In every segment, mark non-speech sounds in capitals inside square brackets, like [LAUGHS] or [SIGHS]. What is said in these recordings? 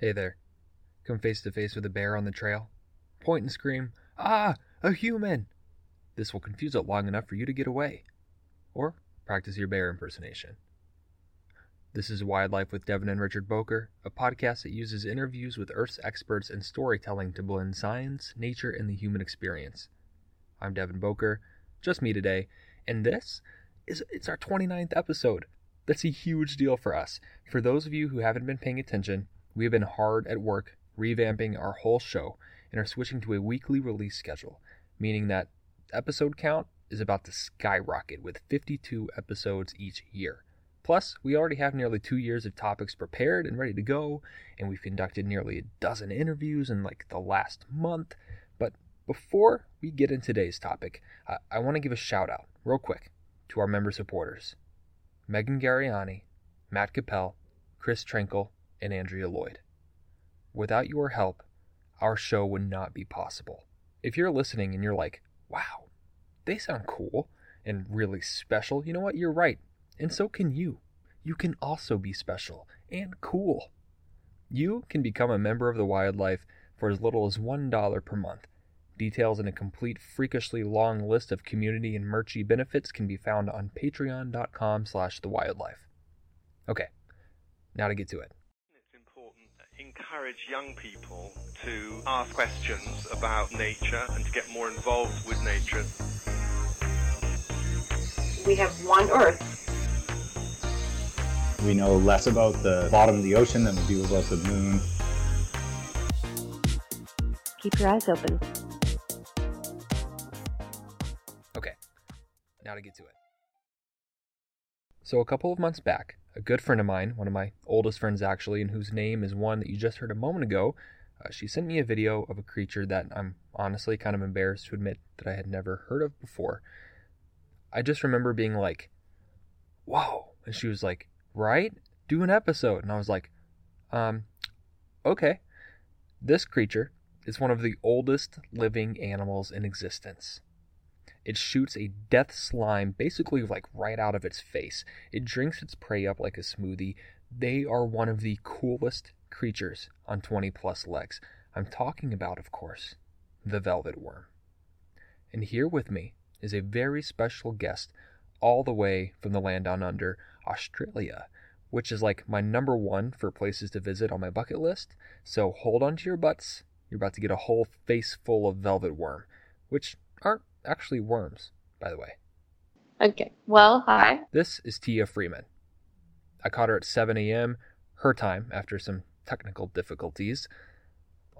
Hey there. Come face to face with a bear on the trail? Point and scream, Ah, a human! This will confuse it long enough for you to get away. Or practice your bear impersonation. This is Wildlife with Devon and Richard Boker, a podcast that uses interviews with Earth's experts and storytelling to blend science, nature, and the human experience. I'm Devon Boker, just me today, and this is it's our 29th episode. That's a huge deal for us. For those of you who haven't been paying attention, we have been hard at work revamping our whole show and are switching to a weekly release schedule, meaning that episode count is about to skyrocket with 52 episodes each year. Plus, we already have nearly two years of topics prepared and ready to go, and we've conducted nearly a dozen interviews in like the last month. But before we get into today's topic, I, I want to give a shout out, real quick, to our member supporters Megan Gariani, Matt Capel, Chris Trinkle, and Andrea Lloyd. Without your help, our show would not be possible. If you're listening and you're like, wow, they sound cool and really special, you know what? You're right. And so can you. You can also be special and cool. You can become a member of the wildlife for as little as $1 per month. Details and a complete freakishly long list of community and merchy benefits can be found on patreon.com slash the wildlife. Okay, now to get to it. It's important to encourage young people to ask questions about nature and to get more involved with nature. We have one Earth. We know less about the bottom of the ocean than we do about the moon. Keep your eyes open. Okay, now to get to it. So, a couple of months back, a good friend of mine, one of my oldest friends actually, and whose name is one that you just heard a moment ago, uh, she sent me a video of a creature that I'm honestly kind of embarrassed to admit that I had never heard of before. I just remember being like, whoa. And she was like, right? Do an episode. And I was like, um, okay. This creature is one of the oldest living animals in existence. It shoots a death slime basically like right out of its face. It drinks its prey up like a smoothie. They are one of the coolest creatures on 20 plus legs. I'm talking about, of course, the velvet worm. And here with me is a very special guest all the way from the land down under, Australia, which is like my number one for places to visit on my bucket list. So hold on to your butts. You're about to get a whole face full of velvet worm, which aren't actually worms, by the way. Okay. Well, hi. This is Tia Freeman. I caught her at 7 a.m., her time, after some technical difficulties.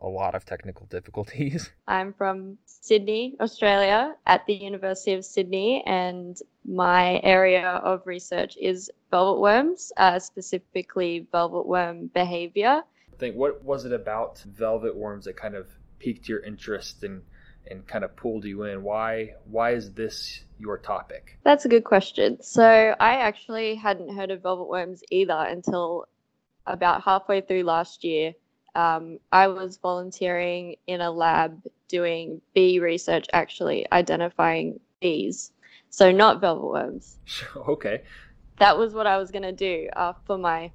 A lot of technical [LAUGHS] difficulties. I'm from Sydney, Australia, at the University of Sydney, and my area of research is velvet worms, uh, specifically velvet worm behavior. Think what was it about velvet worms that kind of piqued your interest and and kind of pulled you in? Why why is this your topic? That's a good question. So I actually hadn't heard of velvet worms either until about halfway through last year. Um, I was volunteering in a lab doing bee research, actually identifying bees. So not velvet worms. [LAUGHS] okay. That was what I was going to do uh, for my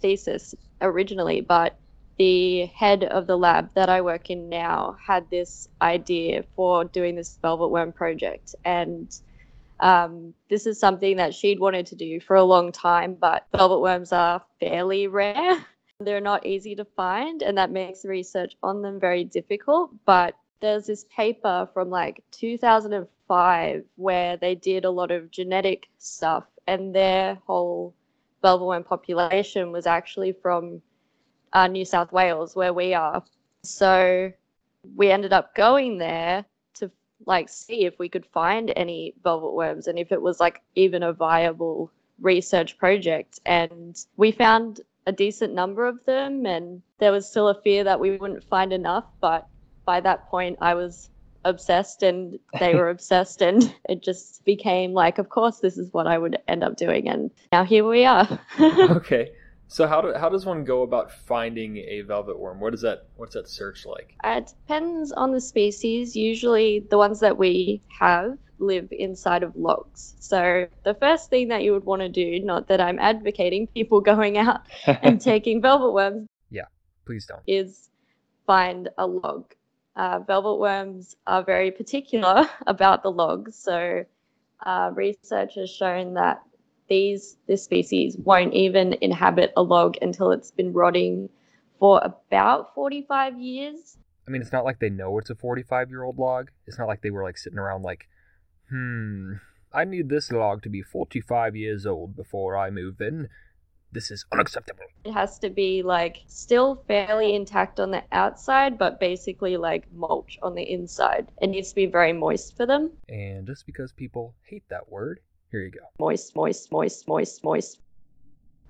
thesis originally, but the head of the lab that I work in now had this idea for doing this velvet worm project. And um, this is something that she'd wanted to do for a long time, but velvet worms are fairly rare. [LAUGHS] They're not easy to find, and that makes research on them very difficult. But there's this paper from like 2005 where they did a lot of genetic stuff, and their whole velvet worm population was actually from uh, New South Wales, where we are. So we ended up going there to like see if we could find any velvet worms and if it was like even a viable research project. And we found a decent number of them, and there was still a fear that we wouldn't find enough. But by that point, I was obsessed and they were [LAUGHS] obsessed and it just became like of course this is what i would end up doing and now here we are [LAUGHS] okay so how do, how does one go about finding a velvet worm? What is that? What's that search like? It depends on the species. Usually, the ones that we have live inside of logs. So the first thing that you would want to do, not that I'm advocating people [LAUGHS] going out and [LAUGHS] taking velvet worms. Yeah, Please don't. is find a log. Uh, velvet worms are very particular [LAUGHS] about the logs, so uh, research has shown that these this species won't even inhabit a log until it's been rotting for about 45 years. I mean, it's not like they know it's a 45 year old log. It's not like they were like sitting around like, hmm, I need this log to be 45 years old before I move in. This is unacceptable. It has to be like still fairly intact on the outside, but basically like mulch on the inside. It needs to be very moist for them. And just because people hate that word, here you go. Moist, moist, moist, moist, moist.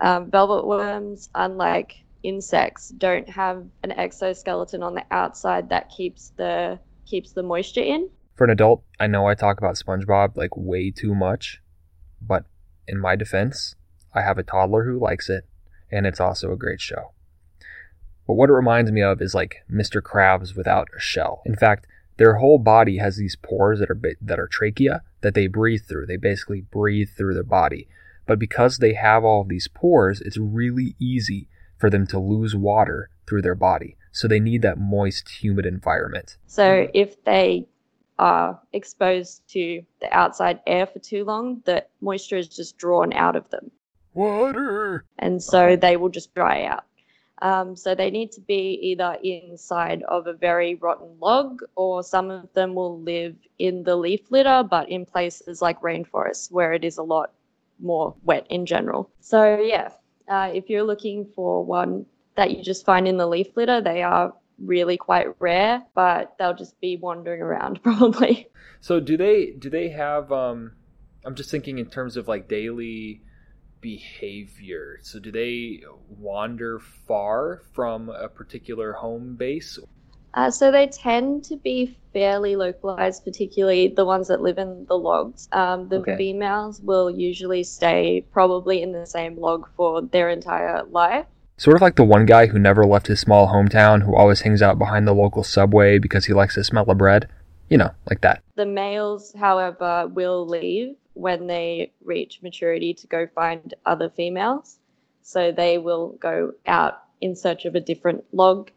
Um, velvet worms, unlike insects, don't have an exoskeleton on the outside that keeps the keeps the moisture in. For an adult, I know I talk about SpongeBob like way too much, but in my defense, I have a toddler who likes it, and it's also a great show. But what it reminds me of is like Mr. Krabs without a shell. In fact, their whole body has these pores that are that are trachea that they breathe through. They basically breathe through their body. But because they have all of these pores, it's really easy for them to lose water through their body. So they need that moist, humid environment. So if they are exposed to the outside air for too long, the moisture is just drawn out of them. Water. and so they will just dry out. Um, so they need to be either inside of a very rotten log, or some of them will live in the leaf litter, but in places like rainforests where it is a lot more wet in general. So yeah, uh, if you're looking for one that you just find in the leaf litter, they are really quite rare, but they'll just be wandering around [LAUGHS] probably. So do they do they have um I'm just thinking in terms of like daily behavior. So do they wander far from a particular home base? Uh, so they tend to be fairly localized, particularly the ones that live in the logs. Um, the Okay. females will usually stay probably in the same log for their entire life. Sort of like the one guy who never left his small hometown who always hangs out behind the local subway because he likes the smell of bread. You know, like that. The males, however, will leave when they reach maturity to go find other females. So they will go out in search of a different log.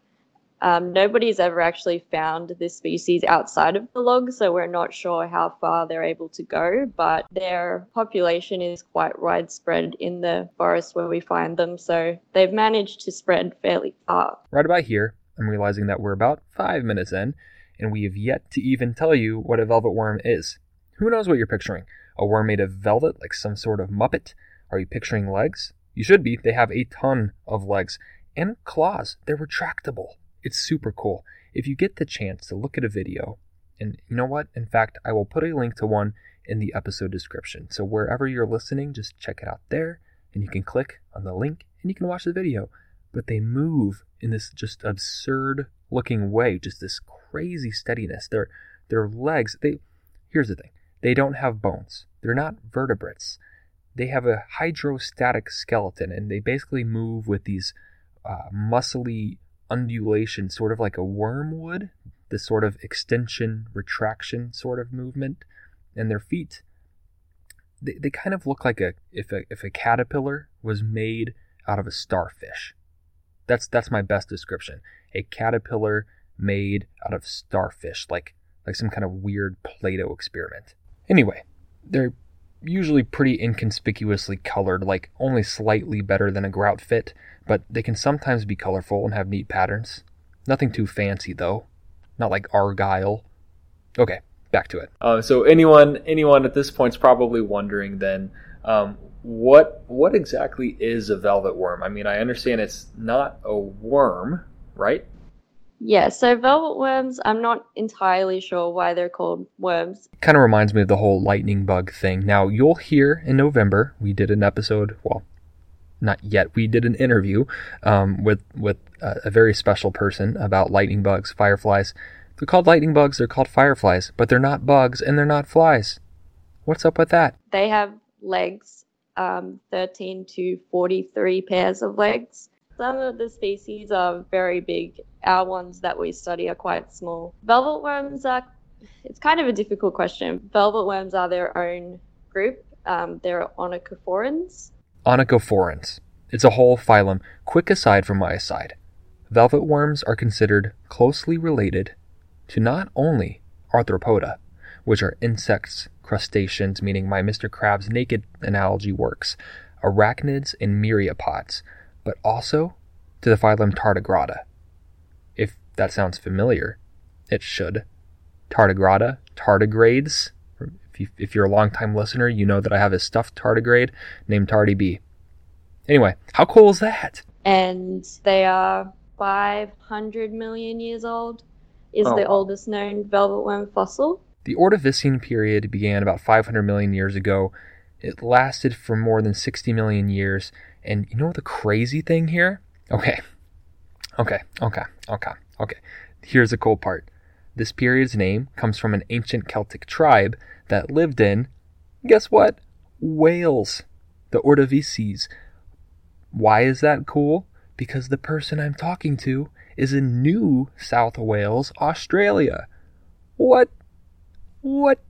Um, nobody's ever actually found this species outside of the log, so we're not sure how far they're able to go, but their population is quite widespread in the forest where we find them, so they've managed to spread fairly far. Right about here, I'm realizing that we're about five minutes in, and we have yet to even tell you what a velvet worm is. Who knows what you're picturing? A worm made of velvet, like some sort of muppet? Are you picturing legs? You should be. They have a ton of legs and claws. They're retractable. It's super cool. If you get the chance to look at a video, and you know what? In fact, I will put a link to one in the episode description. So wherever you're listening, just check it out there, and you can click on the link and you can watch the video. But they move in this just absurd looking way, just this crazy steadiness. Their their legs, they here's the thing. They don't have bones. They're not vertebrates. They have a hydrostatic skeleton and they basically move with these uh, muscly undulations, sort of like a worm would, this sort of extension, retraction sort of movement. And their feet, they, they kind of look like a if a if a caterpillar was made out of a starfish. That's that's my best description. A caterpillar made out of starfish, like like some kind of weird Play-Doh experiment. Anyway, they're usually pretty inconspicuously colored, like only slightly better than a grout fit, but they can sometimes be colorful and have neat patterns. Nothing too fancy though. Not like argyle. Okay, back to it. Uh, so anyone anyone at this point is probably wondering then um, what what exactly is a velvet worm? I mean, I understand it's not a worm, right? Yeah, so velvet worms, I'm not entirely sure why they're called worms. kind of reminds me of the whole lightning bug thing. Now, you'll hear in November, we did an episode, well, not yet, we did an interview um, with, with a, a very special person about lightning bugs, fireflies. They're called lightning bugs, they're called fireflies, but they're not bugs and they're not flies. What's up with that? They have legs, um, 13 to 43 pairs of legs. Some of the species are very big. Our ones that we study are quite small. Velvet worms are, it's kind of a difficult question. Velvet worms are their own group. Um, they're onychophorans. Onychophorans. It's a whole phylum. Quick aside from my aside. velvet worms are considered closely related to not only arthropoda, which are insects, crustaceans, meaning my Mr. Krabs naked analogy works, arachnids, and myriapods, but also to the phylum Tardigrada. If that sounds familiar, it should. Tardigrada, tardigrades. If, you, if you're a longtime listener, you know that I have a stuffed tardigrade named Tardy B. Anyway, how cool is that? And they are 500 million years old, is Oh, the oldest known velvet worm fossil. The Ordovician period began about 500 million years ago. It lasted for more than 60 million years. And you know the crazy thing here? Okay. Okay, okay, okay, okay. Here's the cool part. This period's name comes from an ancient Celtic tribe that lived in, guess what? Wales. The Ordovices. Why is that cool? Because the person I'm talking to is in New South Wales, Australia. What? What?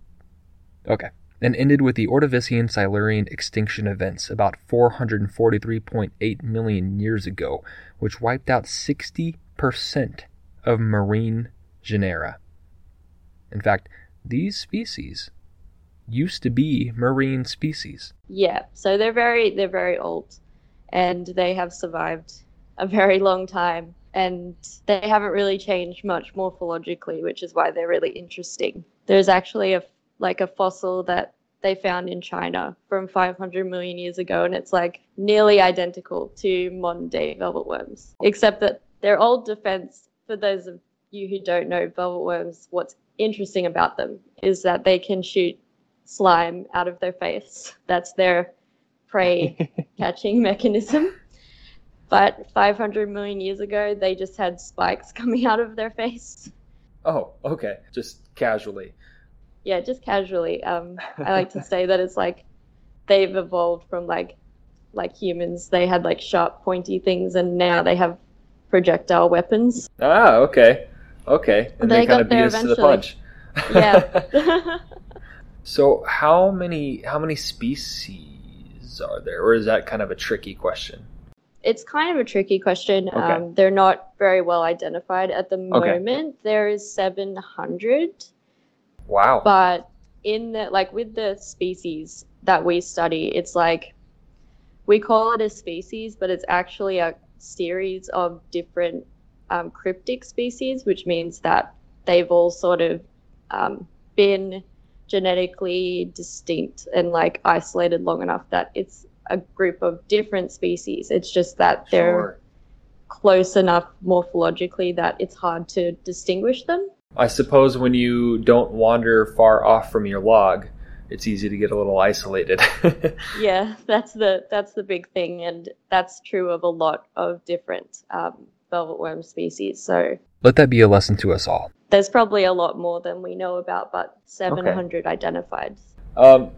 Okay. And ended with the Ordovician Silurian extinction events about 443.8 million years ago, which wiped out 60% of marine genera. In fact, these species used to be marine species. Yeah, so they're very they're very old, and they have survived a very long time, and they haven't really changed much morphologically, which is why they're really interesting. There's actually a like a fossil that they found in China from 500 million years ago, and it's like nearly identical to modern day velvet worms, except that their old defense. For those of you who don't know velvet worms, what's interesting about them is that they can shoot slime out of their face. That's their prey [LAUGHS] catching mechanism. But 500 million years ago, they just had spikes [LAUGHS] coming out of their face. Oh, okay. Just casually. Yeah, just casually. Um, I like to [LAUGHS] say that it's like they've evolved from like like humans. They had like sharp, pointy things, and now they have projectile weapons. Ah, okay. Okay. And They they, kind got of beat us to the punch. Yeah. [LAUGHS] [LAUGHS] so how many how many species are there? Or is that kind of a tricky question? it's kind of a tricky question. Okay. Um, they're not very well identified at the Okay. moment. There is 700. Wow. but in the like with the species that we study it's like we call it a species but it's actually a series of different um, cryptic species which means that they've all sort of um, been genetically distinct and like isolated long enough that it's a group of different species it's just that they're Sure. close enough morphologically that it's hard to distinguish them I suppose when you don't wander far off from your log, it's easy to get a little isolated. [LAUGHS] yeah that's the that's the big thing and that's true of a lot of different um, velvet worm species so Let that be a lesson to us all. there's probably a lot more than we know about but 700 identified Um,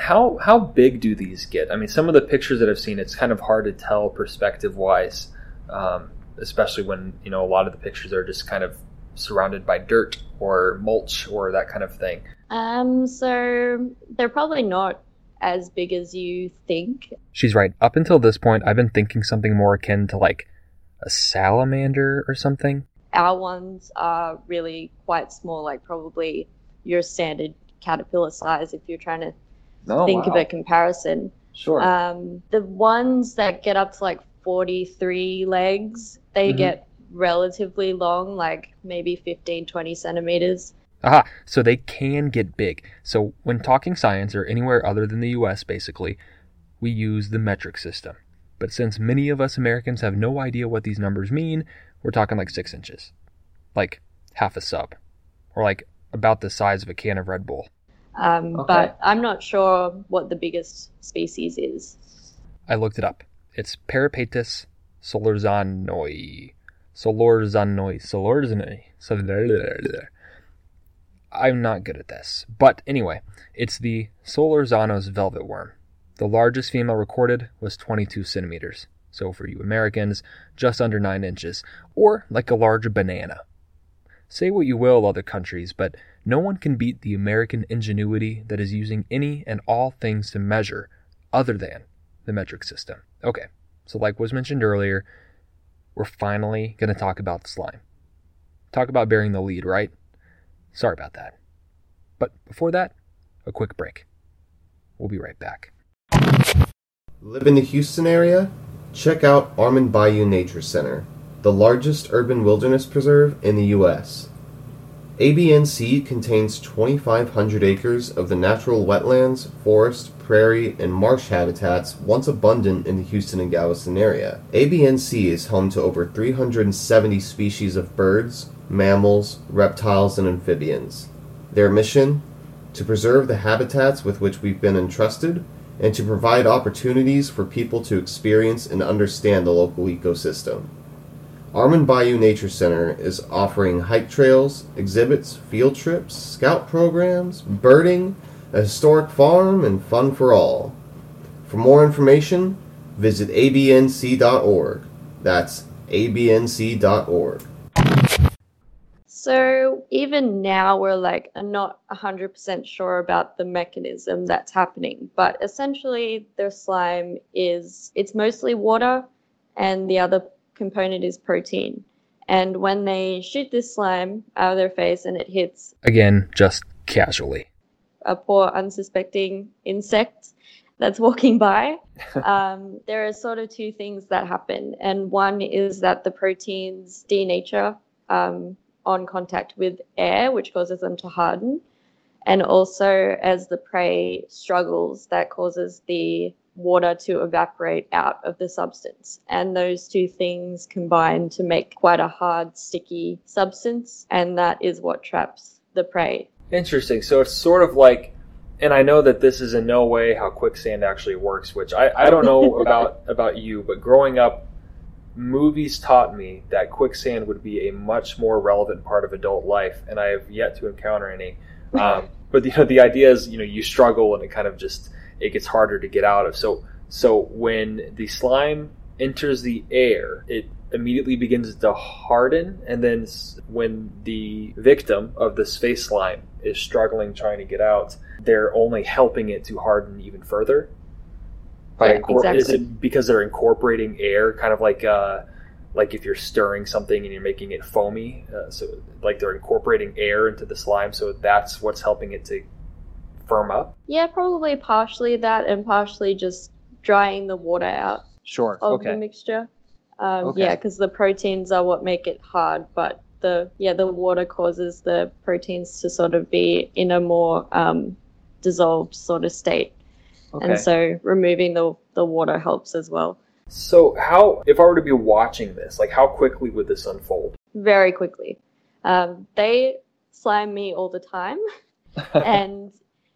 how how big do these get? I mean, some of the pictures that I've seen, it's kind of hard to tell perspective wise, um, especially when you know a lot of the pictures are just kind of surrounded by dirt or mulch or that kind of thing. um so they're probably not as big as you think She's right. Up until this point, I've been thinking something more akin to like a salamander or something. our ones are really quite small like probably your standard caterpillar size if you're trying to Oh, think of a comparison Sure. Um, the ones that get up to like 43 legs, they Mhm. get relatively long, like maybe 15, 20 centimeters. Aha, so they can get big. So when talking science or anywhere other than the US, basically, we use the metric system. But since many of us Americans have no idea what these numbers mean, we're talking like six inches. Like half a sub. Or like about the size of a can of Red Bull. Um, Okay. But I'm not sure what the biggest species is. I looked it up. It's Peripatus solorzanoi. Solorzanoi. Solorzanoi. Sol- I'm not good at this. But anyway, it's the Solorzanos velvet worm. The largest female recorded was 22 centimeters. So for you Americans, just under 9 inches. Or like a large banana. Say what you will, other countries, but no one can beat the American ingenuity that is using any and all things to measure other than the metric system. Okay, so like was mentioned earlier, we're finally going to talk about the slime. Talk about bearing the lead, right? Sorry about that. But before that, a quick break. We'll be right back. Live in the Houston area? Check out Armand Bayou Nature Center, the largest urban wilderness preserve in the U.S. ABNC contains 2,500 acres of the natural wetlands, forest, prairie, and marsh habitats once abundant in the Houston and Galveston area. ABNC is home to over 370 species of birds, mammals, reptiles, and amphibians. Their mission? To preserve the habitats with which we've been entrusted and to provide opportunities for people to experience and understand the local ecosystem. Armand Bayou Nature Center is offering hike trails, exhibits, field trips, scout programs, birding, a historic farm, and fun for all. For more information, visit abnc.org. That's abnc.org. So even now, we're like not 100% sure about the mechanism that's happening, but essentially, the slime is it's mostly water, and the other component is protein. And when they shoot this slime out of their face and it hits Again, just casually. a poor unsuspecting insect that's [LAUGHS] walking by, [LAUGHS] um, there are sort of two things that happen. And one is that the proteins denature um, on contact with air, which causes them to harden. And also, as the prey struggles, that causes the water to evaporate out of the substance. And those two things combine to make quite a hard, sticky substance. And that is what traps the prey. Interesting. So it's sort of like, and I know that this is in no way how quicksand actually works, which I, I don't know [LAUGHS] about about you, but growing up, movies taught me that quicksand would be a much more relevant part of adult life, and I have yet to encounter any. [LAUGHS] Um, but you know, the idea is, you know, you struggle and it kind of just it gets harder to get out of. So so when the slime enters the air, it immediately begins to harden, and then when the victim of this face slime is struggling trying to get out, they're only helping it to harden even further. By Yeah, incor- Is it because they're incorporating air, kind of like uh, like if you're stirring something and you're making it foamy, uh, so like they're incorporating air into the slime, so that's what's helping it to firm up. Yeah, probably partially that and partially just drying the water out Sure. of the mixture. Um, Okay. Yeah, because the proteins are what make it hard, but the yeah the water causes the proteins to sort of be in a more um, dissolved sort of state, and so removing the the water helps as well. So how, if I were to be watching this, like how quickly would this unfold? Very quickly, um, they slime me all the time, [LAUGHS] and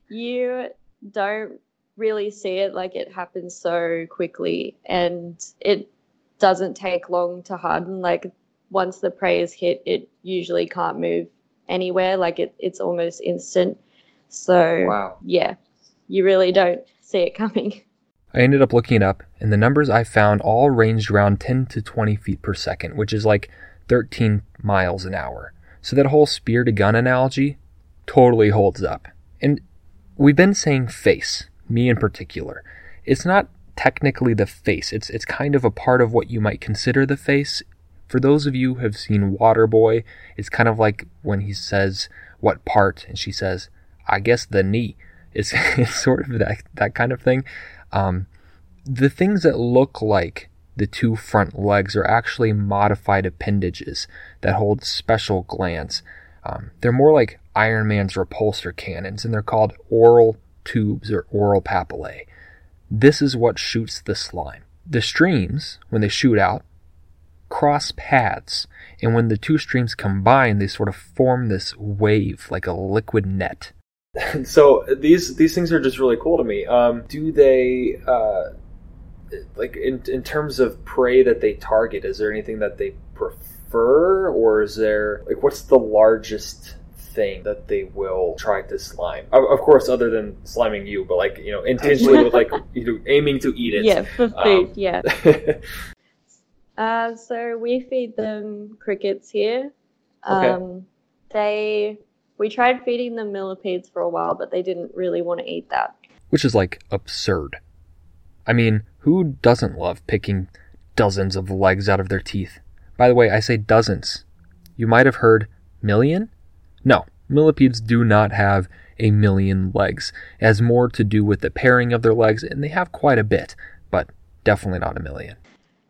you don't really see it like it happens so quickly and it doesn't take long to harden like once the prey is hit it usually can't move anywhere like it, it's almost instant so Wow. yeah you really don't see it coming [LAUGHS] I ended up looking it up, and the numbers I found all ranged around 10 to 20 feet per second, which is like 13 miles an hour. So that whole spear to gun analogy totally holds up. And we've been saying face, me in particular. It's not technically the face, it's, it's kind of a part of what you might consider the face. For those of you who have seen Waterboy, it's kind of like when he says, What part? And she says, I guess the knee. It's, [LAUGHS] it's sort of that, that kind of thing. Um, the things that look like the two front legs are actually modified appendages that hold special glands. Um, they're more like Iron Man's repulsor cannons, and they're called oral tubes or oral papillae. This is what shoots the slime. The streams, when they shoot out, cross paths, and when the two streams combine, they sort of form this wave like a liquid net. [LAUGHS] so these these things are just really cool to me. Um, do they uh, like in in terms of prey that they target? Is there anything that they prefer, or is there like what's the largest thing that they will try to slime? Of, of course, other than sliming you, but like you know, intentionally with like [LAUGHS] you know, aiming to eat it. yeah for Um, yeah [LAUGHS] Uh, so we feed them crickets here. Okay. Um, they we tried feeding them millipedes for a while, but they didn't really want to eat that. Which is like absurd. I mean, who doesn't love picking dozens of legs out of their teeth? By the way, I say dozens. You might have heard million? No, millipedes do not have a million legs. It has more to do with the pairing of their legs, and they have quite a bit, but definitely not a million.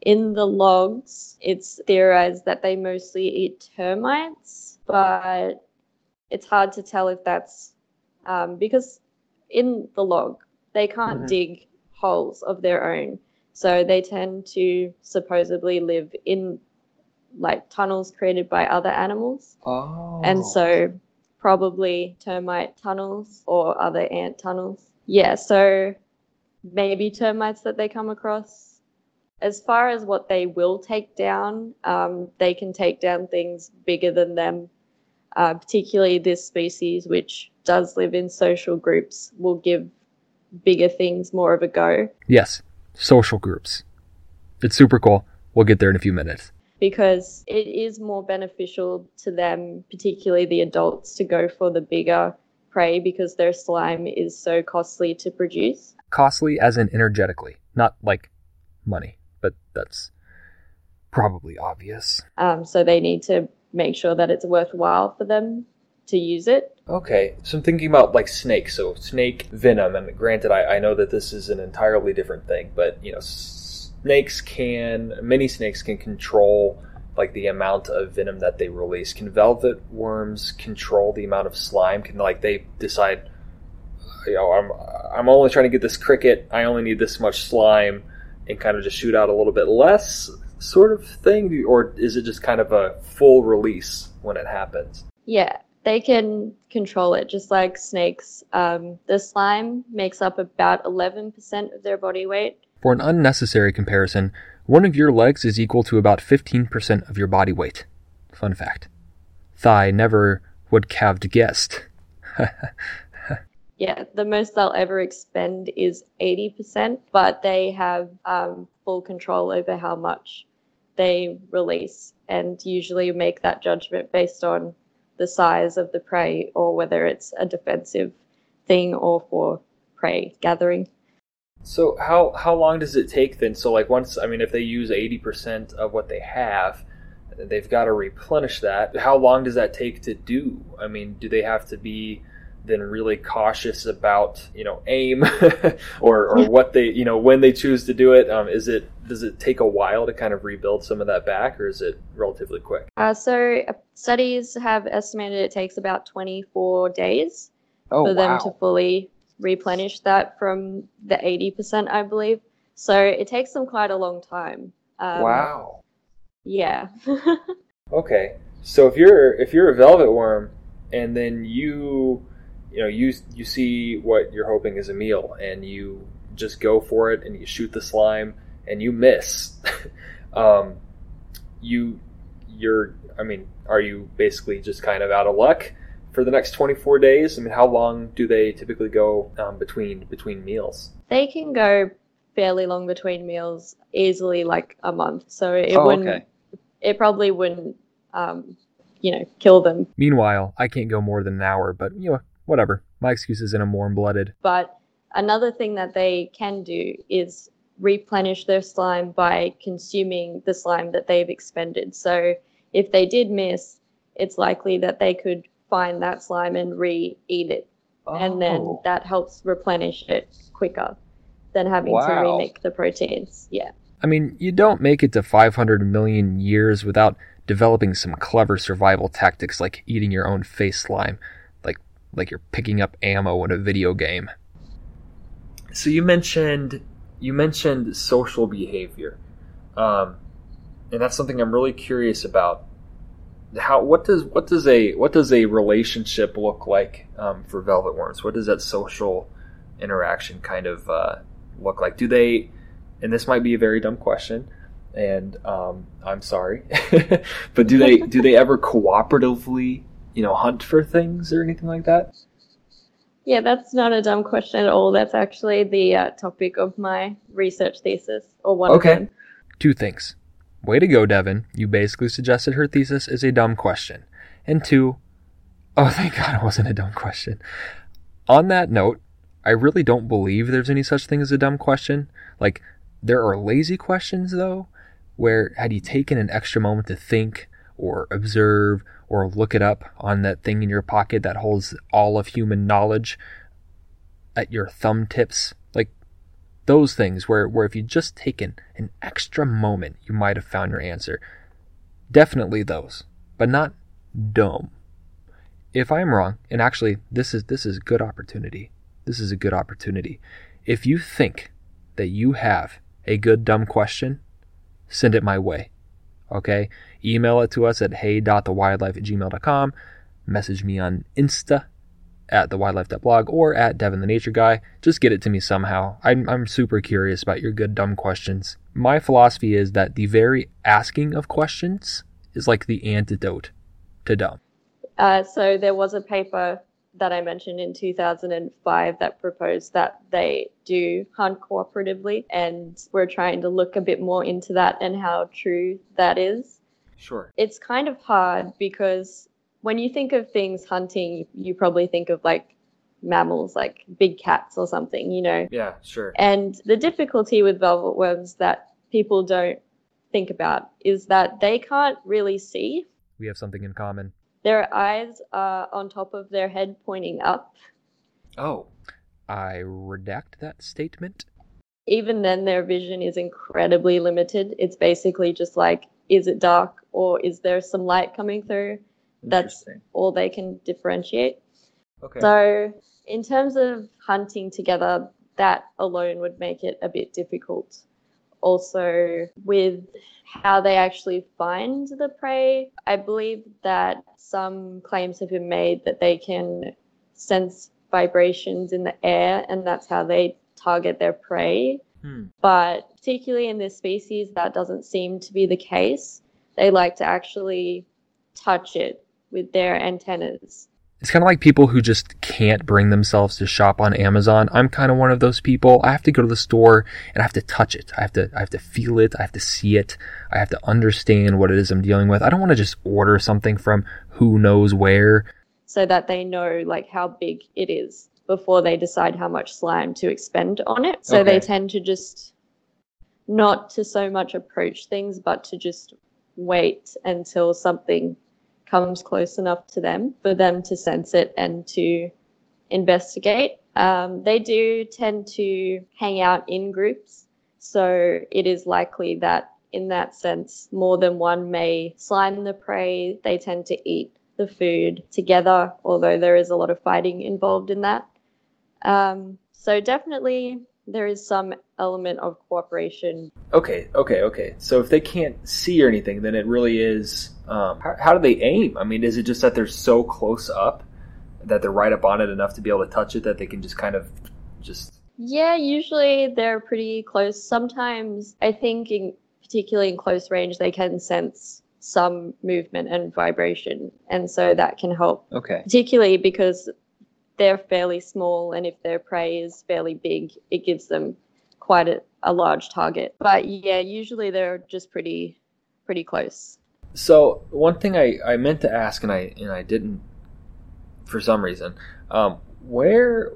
In the logs, it's theorized that they mostly eat termites, but it's hard to tell if that's um, because in the log, they can't Mhm. dig holes of their own. So they tend to supposedly live in like tunnels created by other animals. Oh. And so probably termite tunnels or other ant tunnels. Yeah, so maybe termites that they come across. As far as what they will take down, um, they can take down things bigger than them. Uh, particularly this species, which does live in social groups, will give bigger things more of a go. Yes, social groups. It's super cool. We'll get there in a few minutes. Because it is more beneficial to them, particularly the adults, to go for the bigger prey because their slime is so costly to produce. Costly as in energetically, not like money, but that's probably obvious. Um, so they need to make sure that it's worthwhile for them to use it. Okay, so I'm thinking about like snakes. So snake venom, and granted, I, I know that this is an entirely different thing, but you know, snakes can, many snakes can control like the amount of venom that they release. Can velvet worms control the amount of slime? Can like they decide, you know, I'm I'm only trying to get this cricket. I only need this much slime, and kind of just shoot out a little bit less, sort of thing, or is it just kind of a full release when it happens? Yeah, they can control it just like snakes. Um, the slime makes up about 11% of their body weight. For an unnecessary comparison, one of your legs is equal to about 15% of your body weight. Fun fact. Thigh never would have guessed. [LAUGHS] Yeah, the most they'll ever expend is 80%, but they have um, full control over how much they release and usually make that judgment based on the size of the prey or whether it's a defensive thing or for prey gathering. So how how long does it take then? So like once I mean if they use 80% of what they have, they've got to replenish that. How long does that take to do? I mean, do they have to be then really cautious about you know aim [LAUGHS] or or what they you know when they choose to do it? Um, is it does it take a while to kind of rebuild some of that back, or is it relatively quick? Uh, so uh, studies have estimated it takes about 24 days Oh for them to fully replenish that from the 80%, I believe. So it takes them quite a long time. Um, wow. Yeah. [LAUGHS] Okay, so if you're if you're a velvet worm, and then you you know you you see what you're hoping is a meal, and you just go for it, and you shoot the slime, and you miss, [LAUGHS] um, you you're I mean, are you basically just kind of out of luck for the next 24 days? I mean, how long do they typically go um, between between meals? they can go fairly long between meals, easily like a month. So it Oh, wouldn't, okay. it probably wouldn't, um, you know, kill them. Meanwhile, I can't go more than an hour, but you know, whatever. My excuse isn't I'm warm blooded. But another thing that they can do is replenish their slime by consuming the slime that they've expended. So if they did miss, it's likely that they could find that slime and re-eat it, and then Oh. that helps replenish it quicker than having to remake the proteins. Yeah. I mean, you don't make it to 500 million years without developing some clever survival tactics like eating your own face slime, like like you're picking up ammo in a video game. So you mentioned you mentioned social behavior, um, and that's something I'm really curious about. How what does what does a what does a relationship look like um, for velvet worms? What does that social interaction kind of uh, look like? Do they and this might be a very dumb question, and um, I'm sorry, [LAUGHS] but do they [LAUGHS] do they ever cooperatively, you know, hunt for things or anything like that? Yeah, that's not a dumb question at all. That's actually the uh, topic of my research thesis, or one Okay. of them. Two things. Way to go, Devon. You basically suggested her thesis is a dumb question. And two, oh, [LAUGHS] thank God it wasn't a dumb question. On that note, I really don't believe there's any such thing as a dumb question. Like, there are lazy questions, though, where had you taken an extra moment to think or observe or look it up on that thing in your pocket that holds all of human knowledge at your thumb tips? Like those things where, where if you'd just taken an extra moment, you might have found your answer. Definitely those, but not dumb. If I'm wrong, and actually this is this is a good opportunity. This is a good opportunity. If you think that you have a good dumb question, send it my way. Okay? Email it to us at hey.thewildlife at gmail.com. Message me on Insta at thewildlife.blog or at Devon the Nature Guy. Just get it to me somehow. I'm, I'm super curious about your good dumb questions. My philosophy is that the very asking of questions is like the antidote to dumb. Uh, so there was a paper that I mentioned in 2005 that proposed that they do hunt cooperatively, and we're trying to look a bit more into that and how true that is. Sure. It's kind of hard because when you think of things hunting, you probably think of like mammals, like big cats or something, you know. Yeah, sure. And the difficulty with velvet worms that people don't think about is that they can't really see. We have something in common. Their eyes are on top of their head pointing up. Oh. I redact that statement. Even then, their vision is incredibly limited. It's basically just like, is it dark or is there some light coming through? That's all they can differentiate. Okay. So, in terms of hunting together, that alone would make it a bit difficult. Also, with how they actually find the prey, I believe that some claims have been made that they can sense vibrations in the air and that's how they target their prey. Hmm. But particularly in this species, that doesn't seem to be the case. They like to actually touch it with their antennas. It's kind of like people who just can't bring themselves to shop on Amazon. I'm kind of one of those people. I have to go to the store and I have to touch it. I have to I have to feel it. I have to see it. I have to understand what it is I'm dealing with. I don't want to just order something from who knows where. so that they know like how big it is before they decide how much slime to expend on it. So they tend to just not to so much approach things, but to just wait until something comes close enough to them for them to sense it and to investigate. Um, they do tend to hang out in groups, so it is likely that in that sense, more than one may slime the prey. They tend to eat the food together, although there is a lot of fighting involved in that. Um, so definitely there is some element of cooperation. Okay, okay, okay. So if they can't see or anything, then it really is. Um, how, how do they aim? I mean, is it just that they're so close up that they're right up on it enough to be able to touch it that they can just kind of just. Yeah, usually they're pretty close. Sometimes I think in particularly in close range they can sense some movement and vibration and so that can help Okay. particularly because they're fairly small and if their prey is fairly big it gives them quite a, a large target but yeah usually they're just pretty pretty close So one thing I, I meant to ask and I and I didn't for some reason. Um, where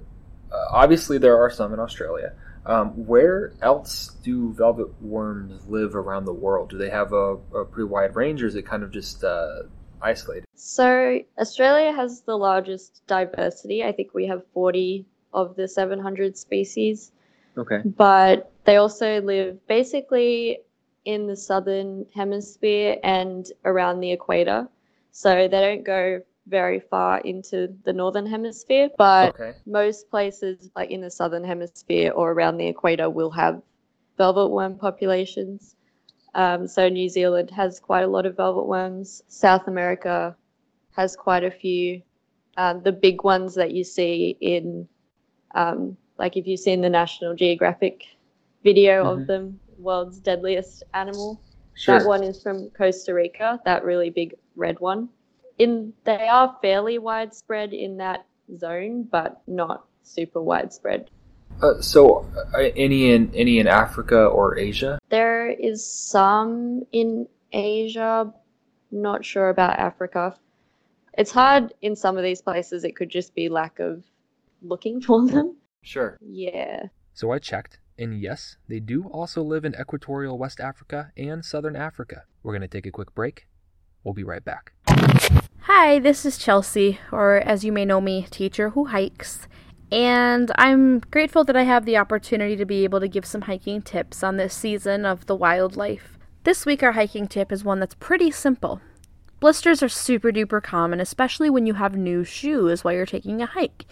uh, obviously there are some in Australia. Um, where else do velvet worms live around the world? Do they have a, a pretty wide range, or is it kind of just uh, isolated? so australia has the largest diversity i think we have 40 of the 700 species Okay. but they also live basically in the southern hemisphere and around the equator. So they don't go very far into the northern hemisphere, but Okay. most places like in the southern hemisphere or around the equator will have velvet worm populations. Um, so New Zealand has quite a lot of velvet worms. South America has quite a few. Um, the big ones that you see in, um, like if you've seen the National Geographic video Mhm. of them, world's deadliest animal. Sure. That one is from Costa Rica, that really big red one. In they are fairly widespread in that zone, but not super widespread. Uh, so uh, any in any in Africa or Asia? There is some in Asia, not sure about Africa. It's hard in some of these places, it could just be lack of looking for them. Sure. Yeah. So I checked, And yes, they do also live in equatorial West Africa and Southern Africa. We're going to take a quick break. We'll be right back. Hi, this is Chelsea, or as you may know me, teacher who hikes. And I'm grateful that I have the opportunity to be able to give some hiking tips on this season of the wildlife. This week, our hiking tip is one that's pretty simple. Blisters are super duper common, especially when you have new shoes while you're taking a hike.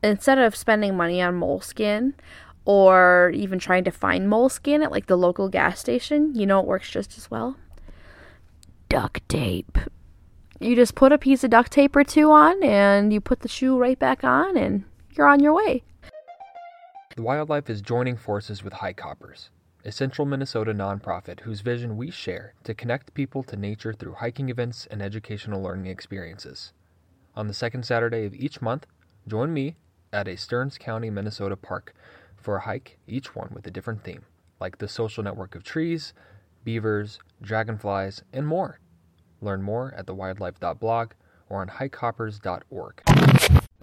Instead of spending money on moleskin or even trying to find moleskin at like the local gas station, you know it works just as well? Duct tape. You just put a piece of duct tape or two on and you put the shoe right back on and you're on your way. The Wildlife is joining forces with Hike Hoppers, a central Minnesota nonprofit whose vision we share to connect people to nature through hiking events and educational learning experiences. On the second Saturday of each month, join me at a Stearns County, Minnesota park for a hike, each one with a different theme, like the social network of trees, beavers, dragonflies, and more. Learn more at thewildlife.blog or on hikehoppers.org.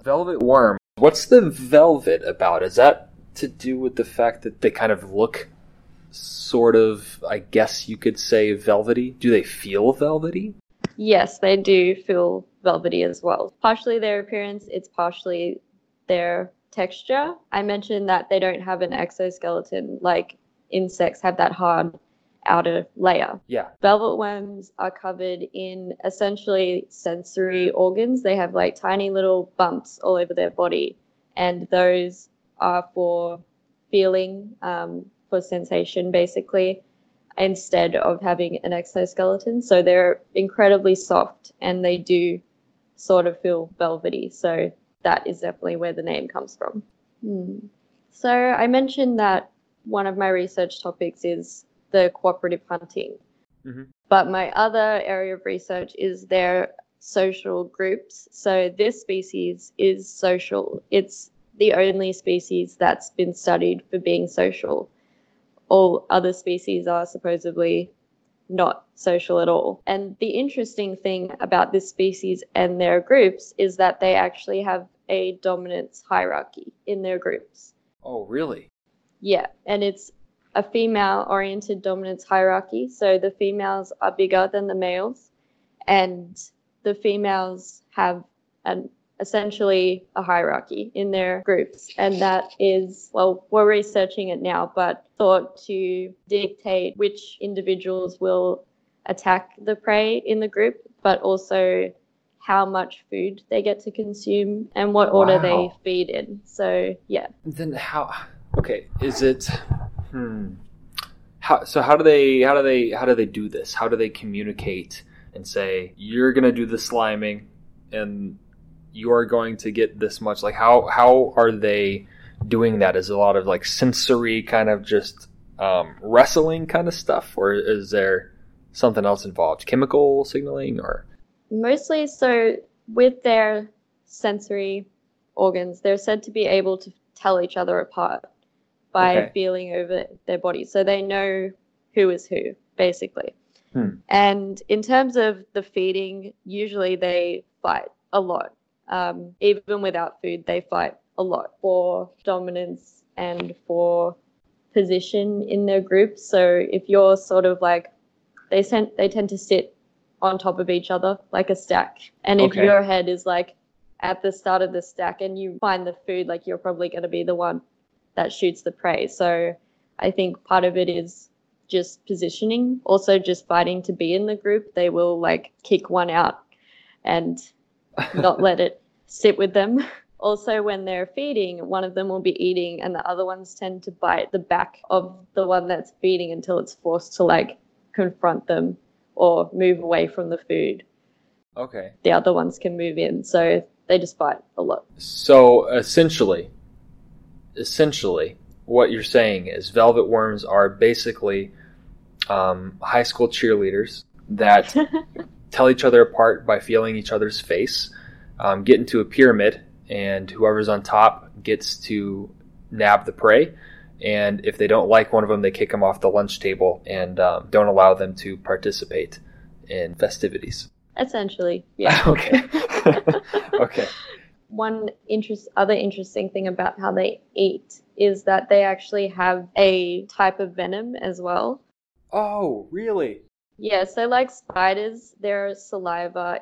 Velvet worm. What's the velvet about? Is that to do with the fact that they kind of look sort of, I guess you could say, velvety? Do they feel velvety? Yes, they do feel velvety as well. Partially their appearance, it's partially their texture. I mentioned that they don't have an exoskeleton like insects have that hard outer layer. Yeah. Velvet worms are covered in essentially sensory organs. They have like tiny little bumps all over their body, and those are for feeling, um, for sensation, basically, instead of having an exoskeleton. So they're incredibly soft and they do sort of feel velvety. So that is definitely where the name comes from. Hmm. So I mentioned that one of my research topics is the cooperative hunting. Mhm. But my other area of research is their social groups. So this species is social. It's the only species that's been studied for being social. All other species are supposedly not social at all. And the interesting thing about this species and their groups is that they actually have a dominance hierarchy in their groups. Oh, really? Yeah, and it's a female oriented dominance hierarchy. So the females are bigger than the males, and the females have an essentially a hierarchy in their groups. And that is, well, we're researching it now, but thought to dictate which individuals will attack the prey in the group, but also how much food they get to consume and what order they feed in. So, yeah. Then how? Okay, is it? Hmm. How? So how do they? How do they? How do they do this? How do they communicate and say you're gonna do the sliming, and you are going to get this much? Like how? How are they doing that? Is a lot of like sensory kind of just um, wrestling kind of stuff, or is there something else involved? Chemical signaling, or Mostly so with their sensory organs, they're said to be able to tell each other apart by Okay. feeling over their bodies. So they know who is who, basically. Hmm. And in terms of the feeding, usually they fight a lot. Um, even without food, they fight a lot for dominance and for position in their group. So if you're sort of like, they tend, they tend to sit on top of each other like a stack. And if Okay. your head is like at the start of the stack and you find the food, like you're probably going to be the one that shoots the prey. So I think part of it is just positioning, also just fighting to be in the group. They will like kick one out and not [LAUGHS] let it sit with them. Also, when they're feeding, one of them will be eating, and the other ones tend to bite the back of the one that's feeding until it's forced to like confront them or move away from the food. okay. The other ones can move in, so they just fight a lot. So essentially, essentially, what you're saying is velvet worms are basically um, high school cheerleaders that [LAUGHS] tell each other apart by feeling each other's face, um, get into a pyramid, and whoever's on top gets to nab the prey. And if they don't like one of them, they kick them off the lunch table and um, don't allow them to participate in festivities. Essentially, yeah. [LAUGHS] okay. [LAUGHS] okay. One interest, other interesting thing about how they eat is that they actually have a type of venom as well. Oh, really? Yeah, so like spiders, their saliva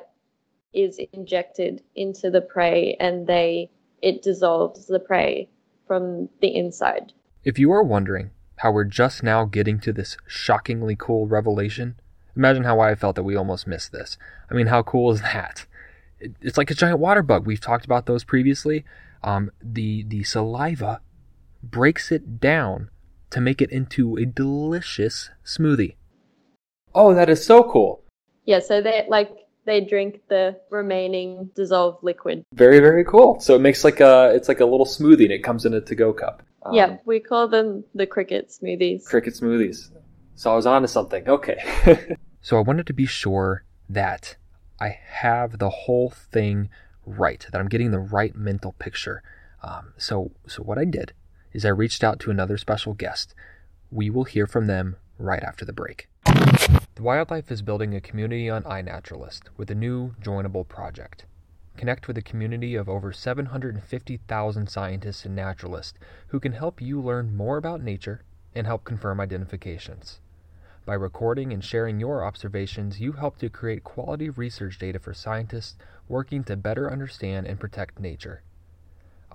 is injected into the prey and they it dissolves the prey from the inside. If you are wondering how we're just now getting to this shockingly cool revelation, imagine how I felt that we almost missed this. I mean, how cool is that? It's like a giant water bug. We've talked about those previously. Um, the the saliva breaks it down to make it into a delicious smoothie. Oh, that is so cool. Yeah, so they like they drink the remaining dissolved liquid. Very, very cool. So it makes like a it's like a little smoothie and it comes in a to go cup. Um, yeah, we call them the cricket smoothies. Cricket smoothies. So I was on to something. Okay. [LAUGHS] so I wanted to be sure that I have the whole thing right, that I'm getting the right mental picture. Um, so, so what I did is I reached out to another special guest. We will hear from them right after the break. The Wildlife is building a community on iNaturalist with a new joinable project. Connect with a community of over 750,000 scientists and naturalists who can help you learn more about nature and help confirm identifications. By recording and sharing your observations, you help to create quality research data for scientists working to better understand and protect nature.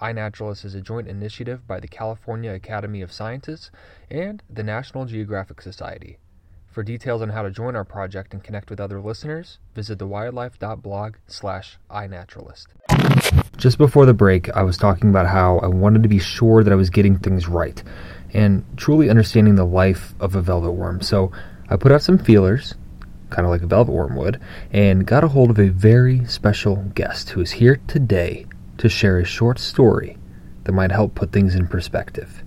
iNaturalist is a joint initiative by the California Academy of Sciences and the National Geographic Society. For details on how to join our project and connect with other listeners, visit thewildlife.blog slash iNaturalist. Just before the break, I was talking about how I wanted to be sure that I was getting things right and truly understanding the life of a velvet worm. So I put out some feelers, kind of like a velvet worm would, and got a hold of a very special guest who is here today to share a short story that might help put things in perspective.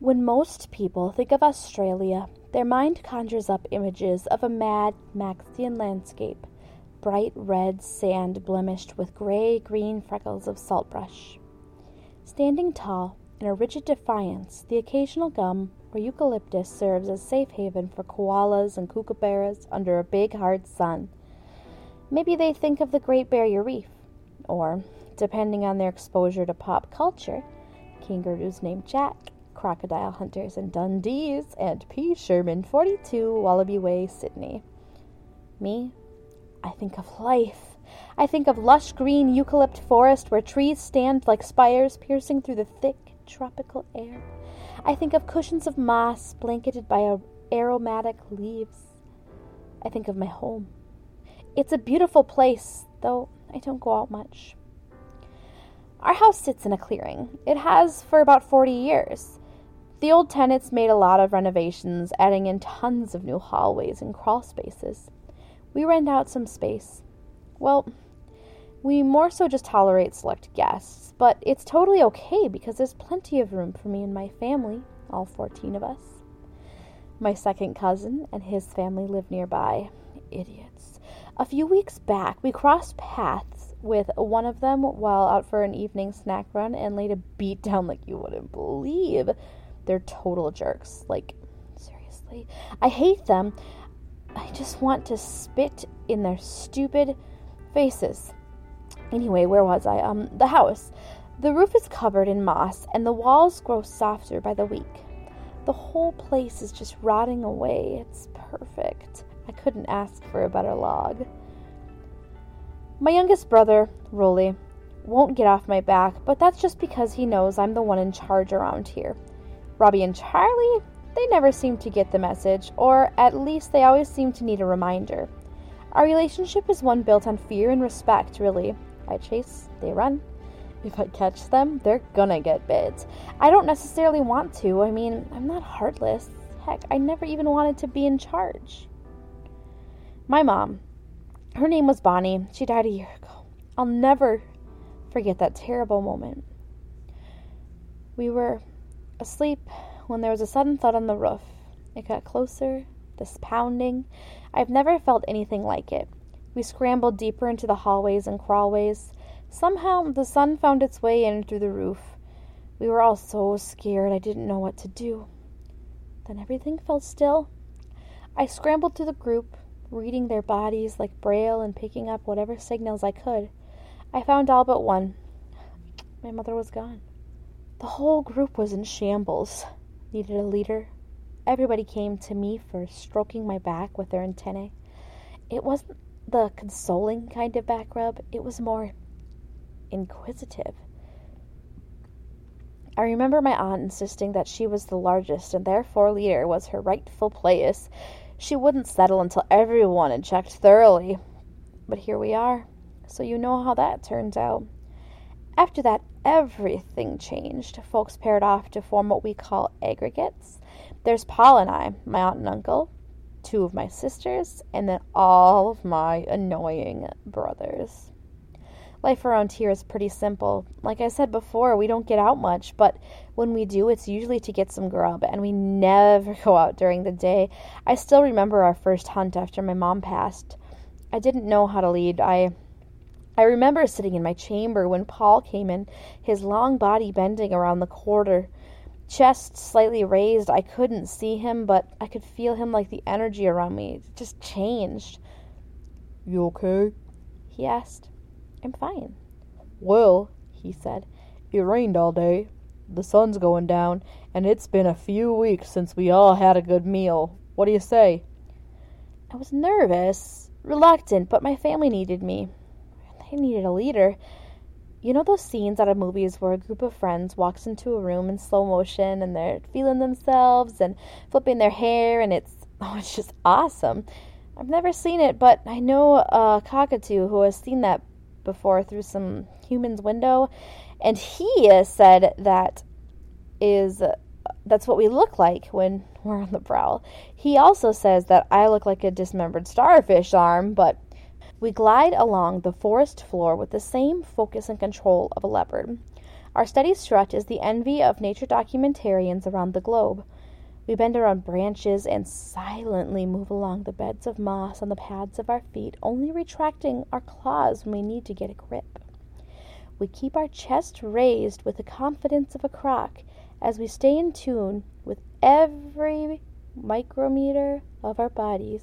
When most people think of Australia, their mind conjures up images of a mad Maxian landscape, bright red sand blemished with gray green freckles of saltbrush. Standing tall, in a rigid defiance, the occasional gum or eucalyptus serves as safe haven for koalas and kookaburras under a big hard sun. Maybe they think of the Great Barrier Reef, or, depending on their exposure to pop culture, kangaroos named Jack, crocodile hunters in Dundee's, and P. Sherman 42, Wallaby Way, Sydney. Me, I think of life. I think of lush green eucalypt forest where trees stand like spires piercing through the thick, tropical air. I think of cushions of moss blanketed by aromatic leaves. I think of my home. It's a beautiful place, though I don't go out much. Our house sits in a clearing. It has for about 40 years. The old tenants made a lot of renovations, adding in tons of new hallways and crawl spaces. We rent out some space. Well, we more so just tolerate select guests, but it's totally okay because there's plenty of room for me and my family, all 14 of us. My second cousin and his family live nearby. Idiots. A few weeks back, we crossed paths with one of them while out for an evening snack run and laid a beat down like you wouldn't believe. They're total jerks. Like, seriously. I hate them. I just want to spit in their stupid faces. Anyway, where was I? Um, the house. The roof is covered in moss, and the walls grow softer by the week. The whole place is just rotting away. It's perfect. I couldn't ask for a better log. My youngest brother, Rolly, won't get off my back, but that's just because he knows I'm the one in charge around here. Robbie and Charlie, they never seem to get the message, or at least they always seem to need a reminder. Our relationship is one built on fear and respect, really. I chase, they run. If I catch them, they're gonna get bit. I don't necessarily want to. I mean, I'm not heartless. Heck, I never even wanted to be in charge. My mom, her name was Bonnie. She died a year ago. I'll never forget that terrible moment. We were asleep when there was a sudden thud on the roof. It got closer, this pounding. I've never felt anything like it. We scrambled deeper into the hallways and crawlways. Somehow the sun found its way in through the roof. We were all so scared I didn't know what to do. Then everything fell still. I scrambled through the group, reading their bodies like braille and picking up whatever signals I could. I found all but one my mother was gone. The whole group was in shambles, needed a leader. Everybody came to me for stroking my back with their antennae. It wasn't the consoling kind of back rub, it was more inquisitive. I remember my aunt insisting that she was the largest and therefore leader was her rightful place. She wouldn't settle until everyone had checked thoroughly. But here we are, so you know how that turns out. After that, everything changed. Folks paired off to form what we call aggregates. There's Paul and I, my aunt and uncle, two of my sisters, and then all of my annoying brothers. Life around here is pretty simple. Like I said before, we don't get out much, but when we do, it's usually to get some grub, and we never [LAUGHS] go out during the day. I still remember our first hunt after my mom passed. I didn't know how to lead. I I remember sitting in my chamber when Paul came in, his long body bending around the quarter, chest slightly raised. I couldn't see him, but I could feel him like the energy around me it just changed. You okay? He asked. I'm fine. Well, he said, it rained all day. The sun's going down, and it's been a few weeks since we all had a good meal. What do you say? I was nervous, reluctant, but my family needed me. They needed a leader. You know those scenes out of movies where a group of friends walks into a room in slow motion and they're feeling themselves and flipping their hair and it's [LAUGHS] oh it's just awesome. I've never seen it, but I know a cockatoo who has seen that before through some human's window, and he said that is that's what we look like when we're on the prowl. He also says that I look like a dismembered starfish arm, but we glide along the forest floor with the same focus and control of a leopard. Our steady strut is the envy of nature documentarians around the globe. We bend around branches and silently move along the beds of moss on the pads of our feet, only retracting our claws when we need to get a grip. We keep our chest raised with the confidence of a croc as we stay in tune with every micrometer of our bodies,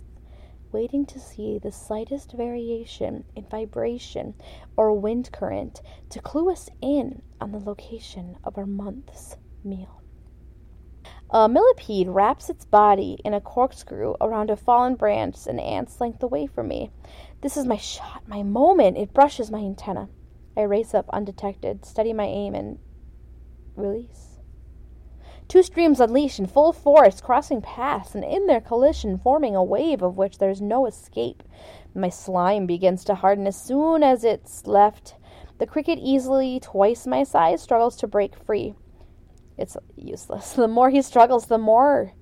waiting to see the slightest variation in vibration or wind current to clue us in on the location of our month's meal. A millipede wraps its body in a corkscrew around a fallen branch an ant's length away from me. This is my shot, my moment. It brushes my antenna. I race up undetected, steady my aim, and release. Two streams unleash in full force, crossing paths, and in their collision forming a wave of which there is no escape. My slime begins to harden as soon as it's left. The cricket, easily twice my size, struggles to break free. It's useless. [LAUGHS] The more he struggles, the more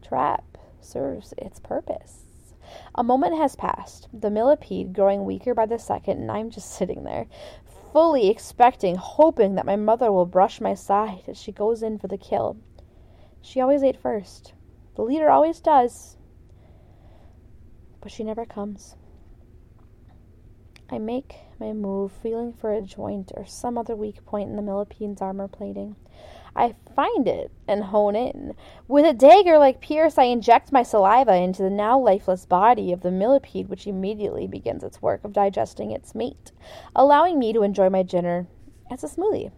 trap serves its purpose. A moment has passed, the millipede growing weaker by the second, and I'm just [LAUGHS] sitting there, fully expecting, hoping that my mother will brush my side as she goes in for the kill. She always ate first. The leader always does. But she never comes. I make my move, feeling for a joint or some other weak point in the millipede's armor plating. I find it and hone in. With a dagger like Pierce, I inject my saliva into the now lifeless body of the millipede, which immediately begins its work of digesting its meat, allowing me to enjoy my dinner as a smoothie.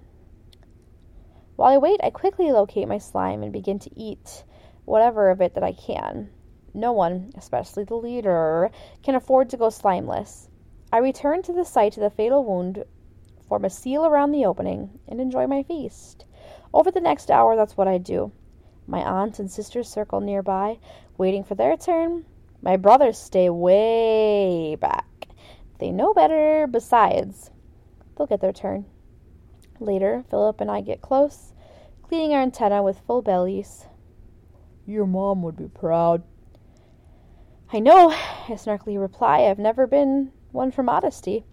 While I wait, I quickly locate my slime and begin to eat whatever of it that I can. No one, especially the leader, can afford to go slimeless. I return to the site of the fatal wound, form a seal around the opening, and enjoy my feast. Over the next hour, that's what I do. My aunts and sisters circle nearby, waiting for their turn. My brothers stay way back. They know better, besides, they'll get their turn. Later, Philip and I get close, cleaning our antenna with full bellies. Your mom would be proud. I know, [SIGHS] I snarkily reply. I've never been one for modesty.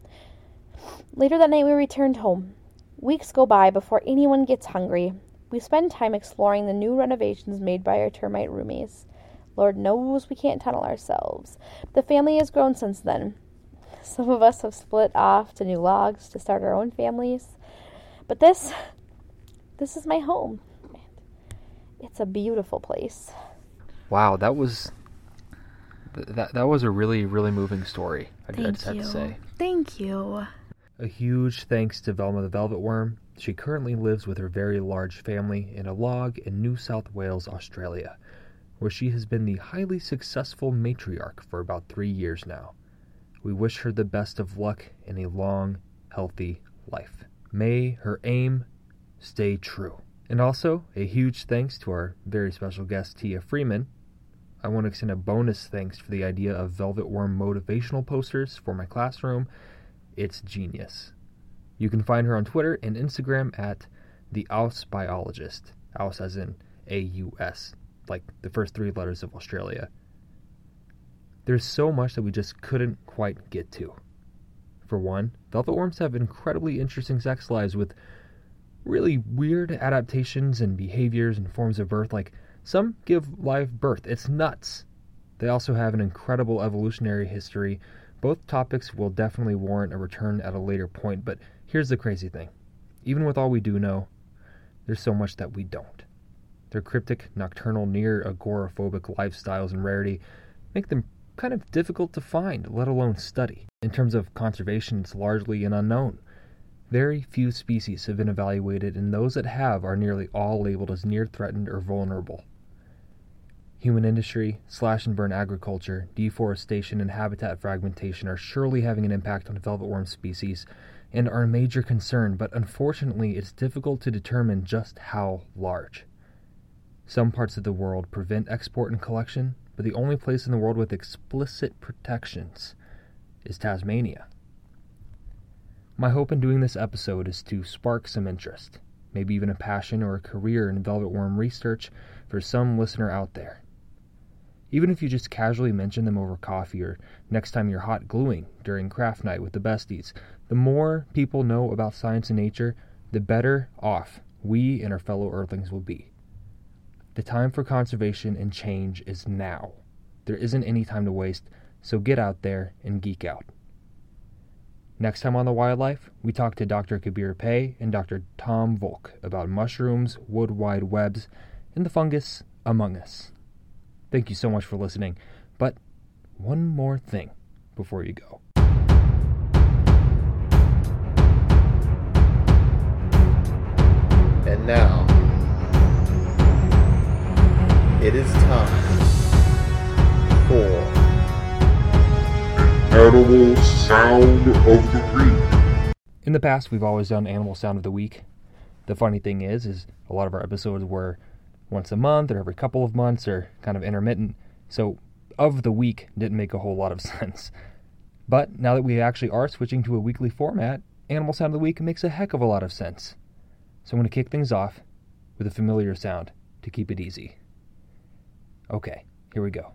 Later that night, we returned home. Weeks go by before anyone gets hungry. We spend time exploring the new renovations made by our termite roomies. Lord knows we can't tunnel ourselves. The family has grown since then. Some of us have split off to new logs to start our own families. But this, this is my home. It's a beautiful place. Wow, that was that that was a really really moving story. I, Thank I just you. have to say. Thank you. A huge thanks to Velma the Velvet Worm She currently lives with her very large family in a log in New South Wales, Australia, where she has been the highly successful matriarch for about three years now. We wish her the best of luck in a long, healthy life. May her aim stay true. And also, a huge thanks to our very special guest, Tia Freeman. I want to extend a bonus thanks for the idea of Velvet Worm motivational posters for my classroom. It's genius. You can find her on Twitter and Instagram at the Aus Biologist. Aus as in A U S, like the first three letters of Australia. There's so much that we just couldn't quite get to. For one, velvet worms have incredibly interesting sex lives with really weird adaptations and behaviors and forms of birth. Like, some give live birth. It's nuts. They also have an incredible evolutionary history. Both topics will definitely warrant a return at a later point, but here's the crazy thing. Even with all we do know, there's so much that we don't. Their cryptic, nocturnal, near agoraphobic lifestyles and rarity make them kind of difficult to find, let alone study. In terms of conservation, it's largely an unknown. Very few species have been evaluated, and those that have are nearly all labeled as near threatened or vulnerable. Human industry, slash and burn agriculture, deforestation, and habitat fragmentation are surely having an impact on velvet worm species and are a major concern, but unfortunately, it's difficult to determine just how large. Some parts of the world prevent export and collection, but the only place in the world with explicit protections is Tasmania. My hope in doing this episode is to spark some interest, maybe even a passion or a career in velvet worm research for some listener out there. Even if you just casually mention them over coffee or next time you're hot gluing during craft night with the besties, the more people know about science and nature, the better off we and our fellow earthlings will be. The time for conservation and change is now. There isn't any time to waste, so get out there and geek out. Next time on The Wildlife, we talk to Dr. Kabir Peay and Dr. Tom Volk about mushrooms, wood wide webs, and the fungus among us. Thank you so much for listening. But one more thing before you go. And now, it is time for Animal Sound of the Week. In the past, we've always done Animal Sound of the Week. The funny thing is, is a lot of our episodes were once a month or every couple of months or kind of intermittent. So, of the week didn't make a whole lot of [LAUGHS] sense. But now that we actually are switching to a weekly format, Animal Sound of the Week makes a heck of a lot of sense. So I'm going to kick things off with a familiar sound to keep it easy. Okay, here we go.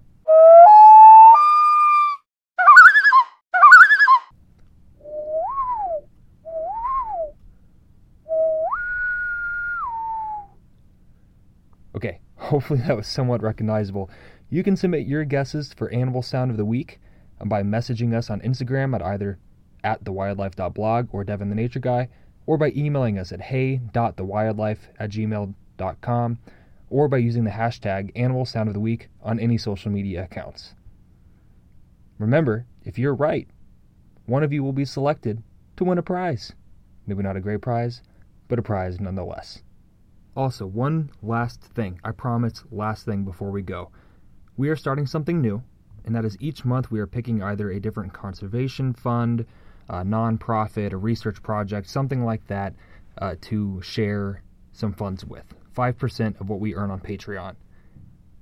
Okay, [LAUGHS] hopefully that was somewhat recognizable. You can submit your guesses for Animal Sound of the Week uh, by messaging us on Instagram at either at thewildlife.blog or Devon the Nature Guy, or by emailing us at hey.thewildlife at gmail.com, or by using the hashtag Animal Sound of the Week on any social media accounts. Remember, if you're right, one of you will be selected to win a prize. Maybe not a great prize, but a prize nonetheless. Also, one last thing. I promise, last thing before we go. We are starting something new, and that is each month we are picking either a different conservation fund, a nonprofit, a research project, something like that, uh, to share some funds with. 5% of what we earn on Patreon.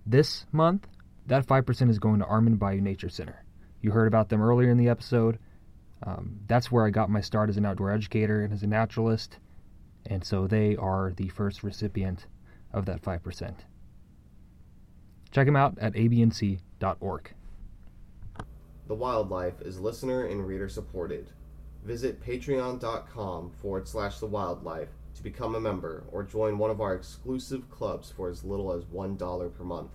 This month, that 5% is going to Armand Bayou Nature Center. You heard about them earlier in the episode. Um, that's where I got my start as an outdoor educator and as a naturalist and so they are the first recipient of that 5%. Check them out at abnc.org. The Wildlife is listener and reader supported. Visit patreon.com forward slash the wildlife to become a member or join one of our exclusive clubs for as little as $1 per month.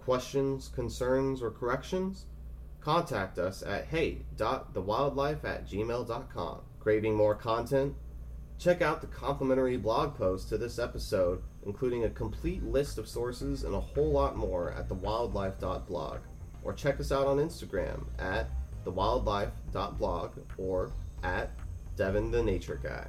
Questions, concerns, or corrections? Contact us at hey.thewildlife at gmail.com. Craving more content? Check out the complimentary blog post to this episode, including a complete list of sources and a whole lot more at thewildlife.blog. Or check us out on Instagram at thewildlife.blog or at Devon the Nature Guy.